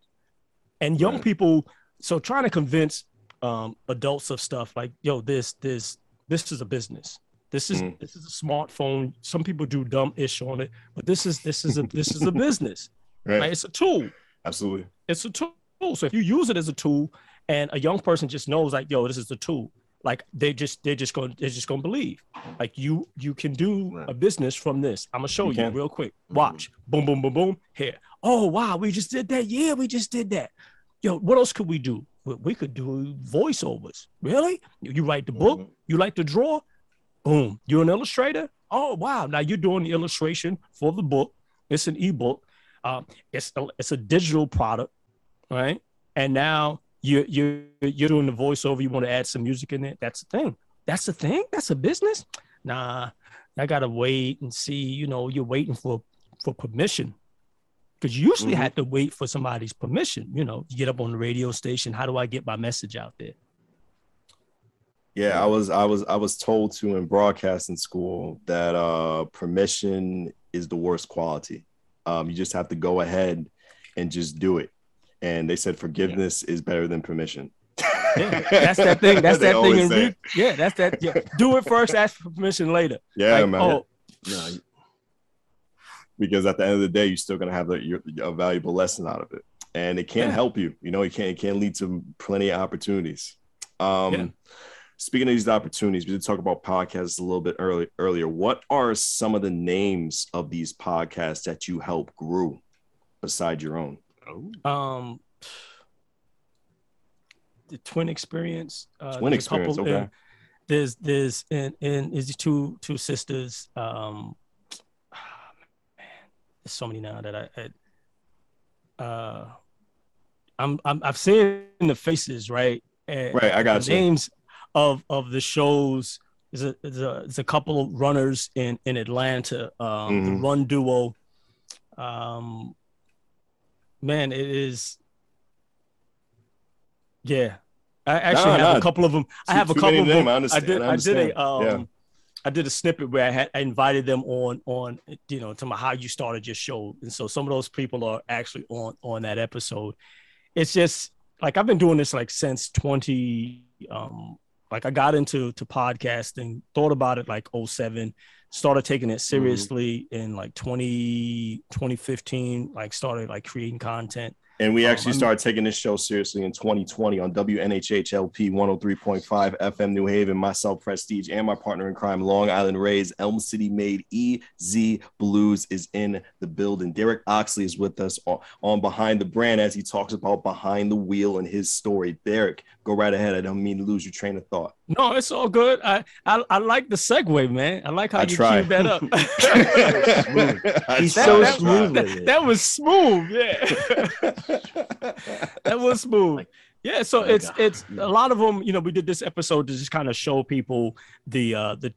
And young Right. people, so trying to convince um, adults of stuff like, yo, this this this is a business. This is Mm. this is a smartphone. Some people do dumb ish on it, but this is this is a this is a business. Right. Right? It's a tool Absolutely. it's a tool. So if you use it as a tool and a young person just knows like, yo, this is a tool, like they just they're just going they're just going to believe. Like you you can do Right. a business from this. I'm gonna show You you, real quick. Mhm. Watch. Boom, boom, boom, boom. Here. Oh wow, we just did that. Yeah, we just did that. Yo, what else could we do? We- could do voiceovers. Really? You write the book? Mhm. You like to draw? Boom. You're an illustrator? Oh wow. Now you're doing the illustration for the book. It's an ebook. Um, it's a, it's a digital product, right? And now you you you're doing the voiceover. You want to add some music in it. That's the thing. That's the thing. That's a business. Nah, I gotta wait and see. You know, you're waiting for for permission because you usually Mhm. had to wait for somebody's permission. You know, you get up on the radio station. How do I get my message out there? Yeah, I was I was I was told to in broadcasting school that uh permission is the worst quality. Um you just have to go ahead and just do it. And they said forgiveness is better than permission. Yeah, that's that thing. That's that thing. In re- yeah, that's that. Yeah. Do it first. Ask for permission later. Yeah, Like, man. oh, No, Because at the end of the day, you're still gonna have your- a valuable lesson out of it, and it can Yeah. help you. You know, it can it can lead to plenty of opportunities. Um, Yeah. Speaking of these opportunities, we did talk about podcasts a little bit early, earlier. What are some of the names of these podcasts that you help grew beside your own? Oh. um, the twin experience. Uh, Twin there's couple- experience, okay. and There's there's and and is the two two sisters. Um, ah, there's so many now that I, I uh, I'm, I'm I've seen the faces right. And Right, I got the you. Of of the shows. There's a, there's a there's a couple of runners in in Atlanta. Um, the Mhm. Run Duo. Um, man, it is. Yeah, I actually Nah, have nah. a couple of them. I have a couple of them. I I, did. I I, did a um, understand. I did a snippet where I had I invited them on on you know to my how you started your show, and so some of those people are actually on on that episode. It's just like I've been doing this like since twenty. Um, like I got into to podcasting, thought about it like 07, started taking it mm-hmm. seriously in like 20, 2015, like started like creating content. And we Um, actually I'm- started taking this show seriously in 2020 on WNHHLP 103.5 FM New Haven. Myself, Prestige, and my partner in crime, Long Island Rays, Elm City Made EZ Bluez is in the building. Derek Oxley is with us on, on Behind the Brand as he talks about behind the wheel and his story. Derek, go right ahead. I don't mean to lose your train of thought. No, it's all good. I I, I like the segue, man. I like how I you try. queued that up. I He's tried, so I smooth tried. with it. that was smooth. Yeah. that was smooth. Like- yeah, so Like it's a- it's a lot of them. You know, we did this episode to just kind of show people the uh the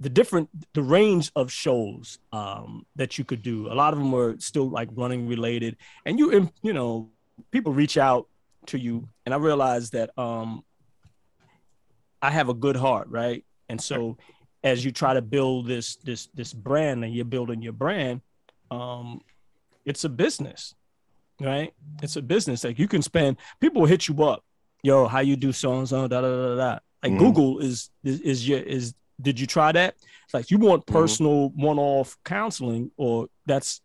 the different the range of shows um that you could do. A lot of them were still like running related, and you you know people reach out to you, and I realized that um I have a good heart, right? And so as you try to build this this this brand and you're building your brand, um, it's a business, right? It's a business. Like you can spend people will hit you up, yo, how you do so and so, da da da da. Like Mhm. Google is, is is your is did you try that? It's like you want Mhm. personal one-off counseling, or that's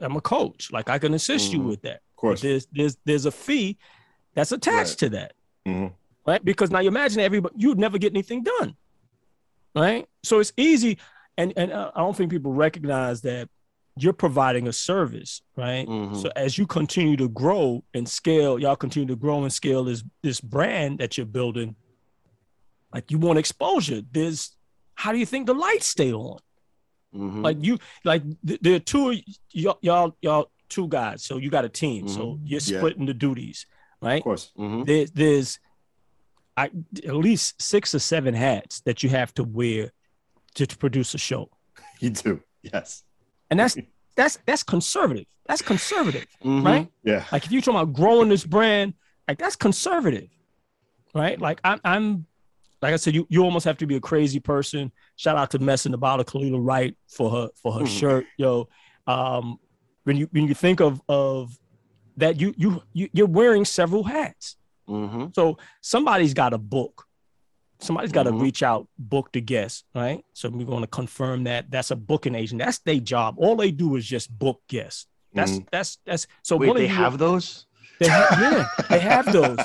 I'm a coach. Like I can assist you Mhm. with that. Of course. There's there's there's a fee that's attached to that right? Because now you imagine everybody, you'd never get anything done, right? So it's easy, and and uh, I don't think people recognize that you're providing a service, right? Mhm. So as you continue to grow and scale, y'all continue to grow and scale this this brand that you're building. Like you want exposure. There's how do you think the lights stay on? Mhm. Like you, like th- there are two y'all, y'all, y'all two guys. So you got a team. So you're Yeah. splitting the duties, right? Of course. Mhm. there, there's I, at least six or seven hats that you have to wear to, to produce a show, You do. Yes. And that's that's that's conservative. That's conservative, Mhm. right? Yeah. Like if you're talking about growing this brand, like that's conservative, right? Like I'm, I'm like I said, you you almost have to be a crazy person. Shout out to Mess in the Bottle, Khalila Wright for her for her Mhm. shirt, yo. Um, when you when you think of of that, you you, you you're wearing several hats. Mhm. So somebody's got a book. Somebody's got to Mhm. reach out, book the guest, right? So we're going to confirm that that's a booking agent. That's their job. All they do is just book guests. That's Mhm. that's that's so. Wait, they you- have those? they ha- yeah, they have those.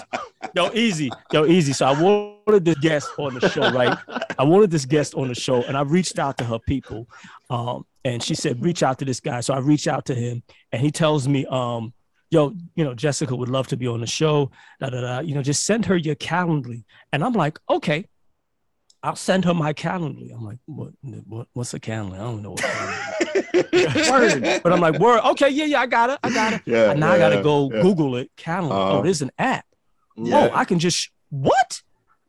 Yo, easy, yo, easy. So I wanted this guest on the show, right? I wanted this guest on the show, and I reached out to her people, um, and she said, "Reach out to this guy." So I reached out to him, and he tells me, um, "Yo, you know, Jessica would love to be on the show. Da da da. You know, just send her your Calendly." And I'm like, "Okay." I'll send her my Calendly. I'm like, what, what what's a Calendly? I don't know Word. But I'm like, word. Okay, yeah, yeah, I got it. I got it. Yeah. And now I gotta go yeah. Google it. Calendly. Uh-huh. oh, there's an app. Yeah. Oh, I can just what?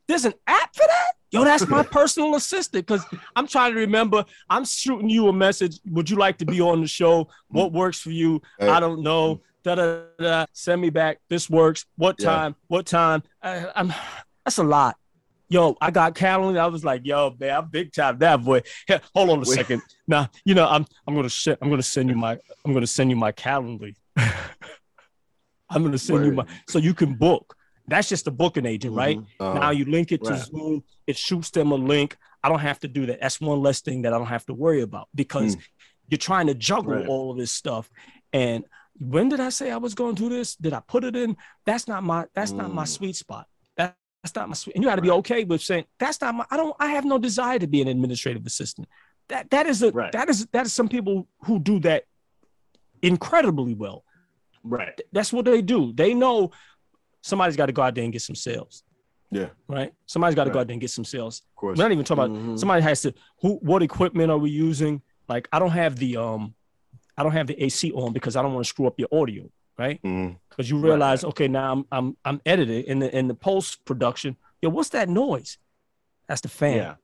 There's an app for that? Yo, that's my personal assistant. Cause I'm trying to remember. I'm shooting you a message. Would you like to be on the show? What works for you? Hey. I don't know. Da, da, da. Send me back. This works. What Yeah. time? What time? I, I'm. That's a lot. Yo, I got Calendly. I was like, yo, man, I'm big time that boy. Here, hold on a Wait. second. Now, you know, I'm I'm gonna I'm gonna send you my I'm gonna send you my Calendly. I'm gonna send you my so you can book. That's just a booking agent, right? Mhm. Uh-huh. Now you link it to Right. Zoom, it shoots them a link. I don't have to do that. That's one less thing that I don't have to worry about because you're trying to juggle Right. all of this stuff. And when did I say I was going to do this? Did I put it in? That's not my that's not my Mm. sweet spot. That, that's not my sweet. And you got to be okay with saying that's not my. I don't. I have no desire to be an administrative assistant. That that is a Right. that is that is some people who do that incredibly well. Right. That's what they do. They know somebody's got to go out there and get some sales, Yeah. right? Somebody's got to go out there and get some sales. Of course. We're not even talking about Mhm. somebody has to who what equipment are we using? Like I don't have the um I don't have the AC on because I don't want to screw up your audio, right? Mm-hmm. Because you realize, okay, now I'm I'm I'm editing in the in the post production. Yo, what's that noise? That's the fan. Yeah.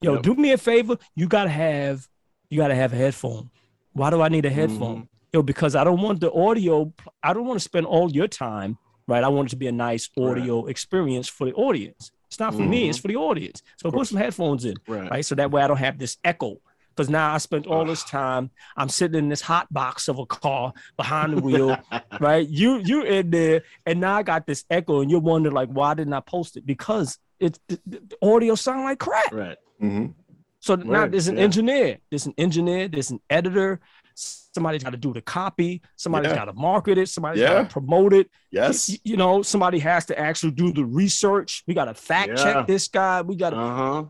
Yo, Yep. do me a favor. You gotta have you gotta have a headphone. Why do I need a headphone? Mm-hmm. Yo, because I don't want the audio. I don't want to spend all your time, right? I want it to be a nice audio experience for the audience. It's not for me. Mm-hmm. It's for the audience. So put some headphones in, Right. right? So that way I don't have this echo. Because now I spent all this time. I'm sitting in this hot box of a car behind the wheel, right? You you in there, and now I got this echo, and you're wondering like, why didn't I post it? Because it's the, the audio sound like crap. Right. Mhm. So now there's an yeah. engineer, there's an engineer, there's an editor. Somebody's got to do the copy. Somebody's Yeah. got to market it. Somebody's Yeah. got to promote it. Yes. You, you know, somebody has to actually do the research. We got to fact Yeah. check this guy. We got to, Uh huh.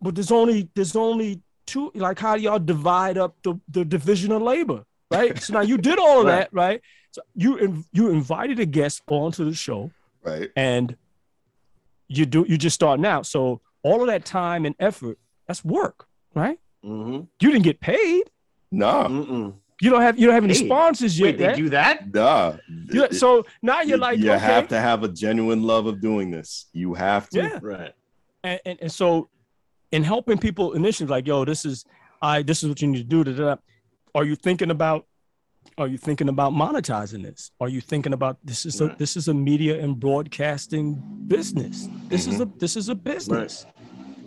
but there's only there's only two. Like, how do y'all divide up the the division of labor, right? so now you did all of Right. that, right? So you in, you invited a guest onto the show, Right. and you do you just starting out. So all of that time and effort, that's work, right? Mm-hmm. You didn't get paid. no Mm-mm. You don't have you don't have any Paid? sponsors yet. Wait, they right? do that? Nah. You- so now you're you, like, you okay, have to have a genuine love of doing this. You have to. yeah. Right. And, and and so in helping people initially, like, yo, this is I this is what you need to do. Da. Are you thinking about are you thinking about monetizing this? Are you thinking about this is a this is a media and broadcasting business. This is a this is a business.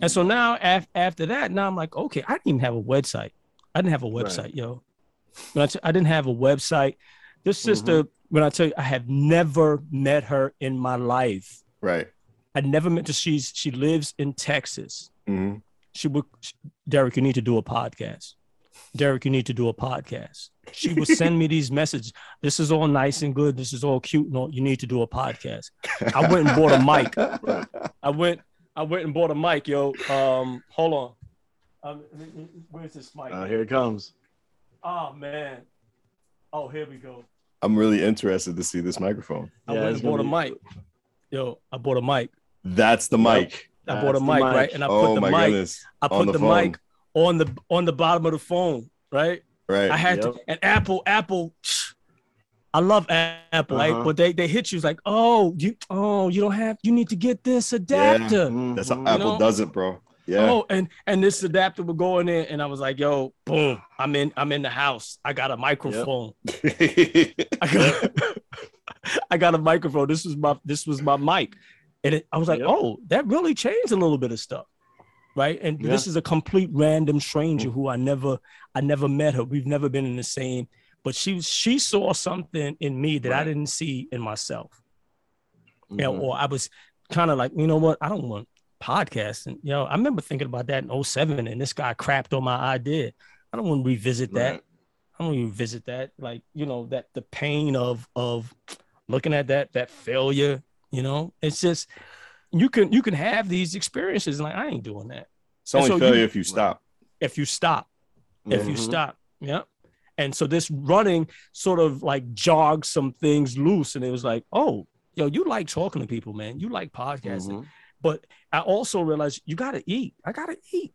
And so now af- after that, now I'm like, okay, I didn't even have a website. I didn't have a Right. website, yo. When I, t- I didn't have a website. This Mm-hmm. sister, when I tell you, I have never met her in my life. Right. I never met her. She's she lives in Texas. Mhm. She would, Derek, you need to do a podcast. Derek, you need to do a podcast. She would send me these messages. This is all nice and good. This is all cute and all. You need to do a podcast. I went and bought a mic. I went, I went and bought a mic, yo. Um, hold on. Um, where's this mic? Uh, here it comes. oh man. Oh, here we go. I'm really interested to see this microphone. I Yeah, went and bought a mic. Yo, I bought a mic. That's the Yep. mic. I bought a mic, mic. right? And I put oh the my mic. goodness. I On put the the, mic on the on the bottom of the phone, right? Right. I had Yep. to, and Apple, Apple, I love Apple, right? Uh-huh. But they they hit you it's like, oh, you oh, you don't have, you need to get this adapter. Yeah. That's how. Apple know? does it, bro. Yeah. Oh, and and this adapter would go in there, and I was like, yo, boom, I'm in, I'm in the house. I got a microphone. I got, I got a microphone. This was my this was my mic, and it, I was like, Yep. oh, that really changed a little bit of stuff, right? And this is a complete random stranger who I never I never met her. We've never been in the same, but she she saw something in me that I didn't see in myself. You know, Mhm. or I was kind of like, you know what? I don't want podcasting. You know, I remember thinking about that in 07 and this guy crapped on my idea. I don't want to revisit that. Right. I don't even visit that. Like, you know, that the pain of of looking at that that failure, you know, it's just you can you can have these experiences and like I ain't doing that. it's only so you- failure if you stop. If you stop, if you stop. Yeah. And so this running sort of like jogged some things loose. And it was like, oh, yo, you like talking to people, man. You like podcasting. Mhm. But I also realized you gotta eat. I gotta eat.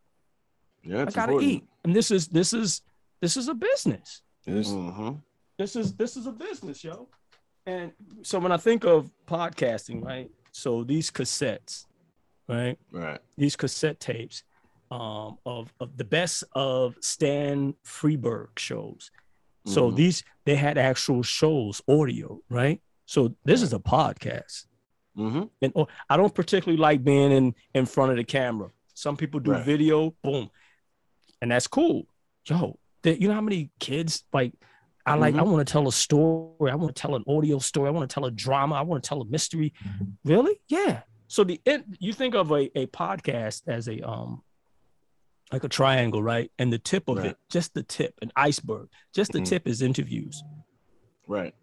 Yeah, I it's gotta eat. And this is this is this is a business. It's- Mhm. This is this is a business, yo. And so when I think of podcasting, right? So these cassettes, right? Right. These cassette tapes um, of of the best of Stan Freberg shows. So Mhm. these they had actual shows, audio, right? So this is a podcast. Mm-hmm. And oh, I don't particularly like being in in front of the camera. Some people do Right. video, boom, and that's cool. Yo, the, you know how many kids like I like? I Mhm. want to tell a story. I want to tell an audio story. I want to tell a drama. I want to tell a mystery. Really? Yeah. So the it, you think of a a podcast as a um like a triangle, right? And the tip of Right. it, just the tip, an iceberg. Just the Mhm. tip is interviews. Right.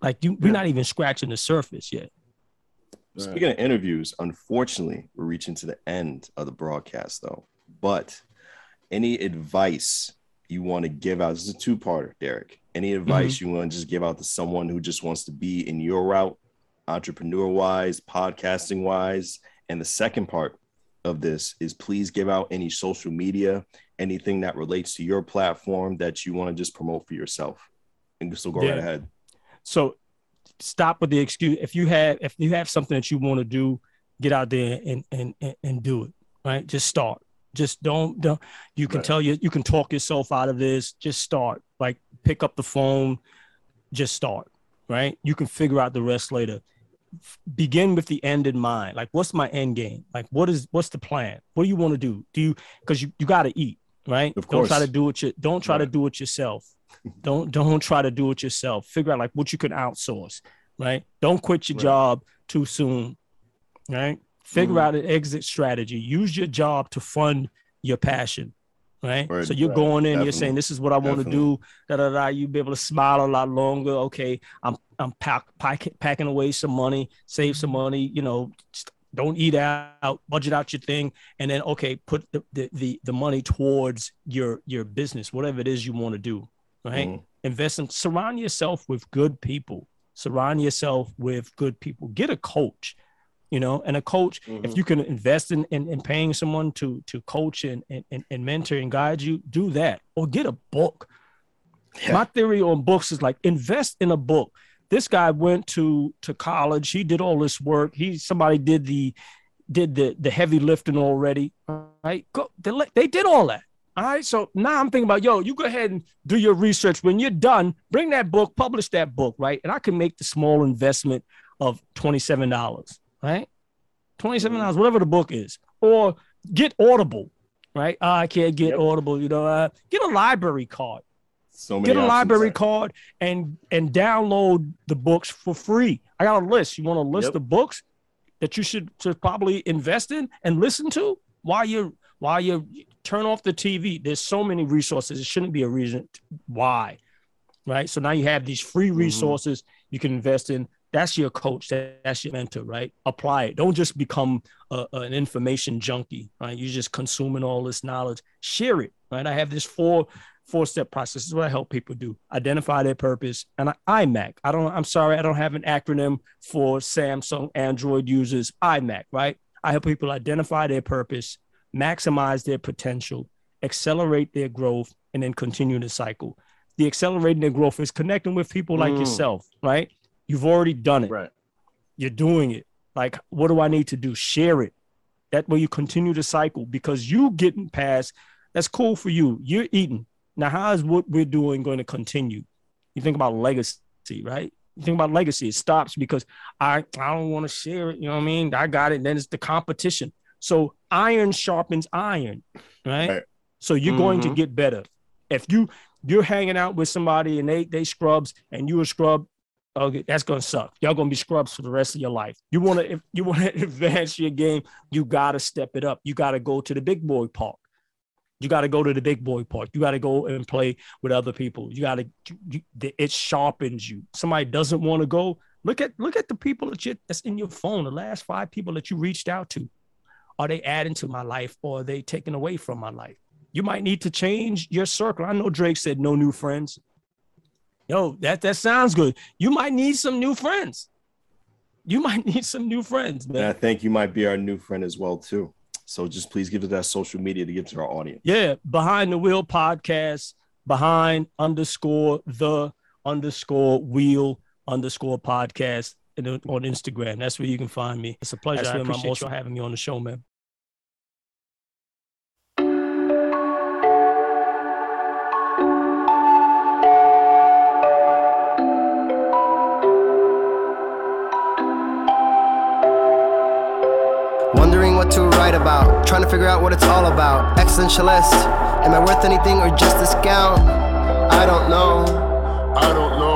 Like you, we're Yeah. not even scratching the surface yet. Right. Speaking of interviews, unfortunately, we're reaching to the end of the broadcast, though. But any advice you want to give out? This is a two-parter, Derek. Any advice mm-hmm. you want to just give out to someone who just wants to be in your route, entrepreneur-wise, podcasting-wise? And the second part of this is please give out any social media anything that relates to your platform that you want to just promote for yourself. And so go Yeah. right ahead. So stop with the excuse. If you have if you have something that you want to do, get out there and and and, and do it. Right. Just start. Just don't don't you can Right. tell you you can talk yourself out of this. Just start. Like pick up the phone, just start. Right. You can figure out the rest later. Begin with the end in mind. Like what's my end game? Like what is what's the plan? What do you want to do? Do you because you, you gotta eat, right? Of course. Don't try to do it your don't try to do it yourself don't don't try to do it yourself figure out like what you can outsource right don't quit your Right. job too soon right figure Mhm. out an exit strategy use your job to fund your passion right Right. so you're Right. going in you're saying this is what i want to do da, da, da. you be able to smile a lot longer okay i'm i'm pack, pack, packing away some money save some money you know don't eat out budget out your thing and then okay put the the the, the money towards your your business whatever it is you want to do right Mhm. invest in surround yourself with good people surround yourself with good people get a coach you know and a coach Mhm. if you can invest in, in, in paying someone to to coach and, and and mentor and guide you do that or get a book. Yeah. my theory on books is like invest in a book. This guy went to to college. He did all this work. He somebody did the did the the heavy lifting already right? Go they, they did all that. All right? So now i'm thinking about yo you go ahead and do your research. When you're done bring that book publish that book right? And i can make the small investment of $27 right $27 whatever the book is or get audible right Ah, i can't get Yep. audible you know uh, get a library card So many get a options. library card and and download the books for free. I got a list. You want a list Yep. of books that you should, should probably invest in and listen to while you're while you turn off the TV. There's so many resources. It shouldn't be a reason why, right? So now you have these free Mhm. resources you can invest in. That's your coach. That, that's your mentor, right? Apply it. Don't just become a, an information junkie, right? You're just consuming all this knowledge. Share it, right? I have this four four step process. This is what I help people do. Identify their purpose. And I, IMAC. I don't, I'm sorry, I don't have an acronym for Samsung Android users. IMAC, right? I help people identify their purpose, maximize their potential, accelerate their growth, and then continue the cycle. The accelerating their growth is connecting with people like Mm. yourself, right? You've already done it Right. you're doing it. Like, what do I need to do? Share it. That way you continue the cycle because you getting past, that's cool for you. You're eating. Now, how is what we're doing going to continue? You think about legacy, right? You think about legacy. It stops because I, I don't want to share it. You know what I mean? I got it. then it's the competition. So iron sharpens iron, right? Right. So you're going to Mhm. get better. If you you're hanging out with somebody and they they scrubs and you a scrub, okay, that's gonna suck. Y'all gonna be scrubs for the rest of your life. You wanna if you wanna advance your game, you gotta step it up. You gotta go to the big boy park. You gotta go to the big boy park. You gotta go and play with other people. You gotta you, it sharpens you. Somebody doesn't want to go. Look at look at the people that you that's in your phone. The last five people that you reached out to. Are they adding to my life or are they taking away from my life? You might need to change your circle. I know Drake said no new friends. Yo, that that sounds good. You might need some new friends. You might need some new friends, And I think you might be our new friend as well too. So just please give us that social media to give to our audience. Yeah, behind the wheel podcast, behind underscore the underscore wheel underscore podcast and on Instagram. That's where you can find me. It's a pleasure. That's I where I'm appreciate also you having me on the show, man. what to write about. Trying to figure out what it's all about. Existentialist, am I worth anything or just a scout? I don't know. I don't know.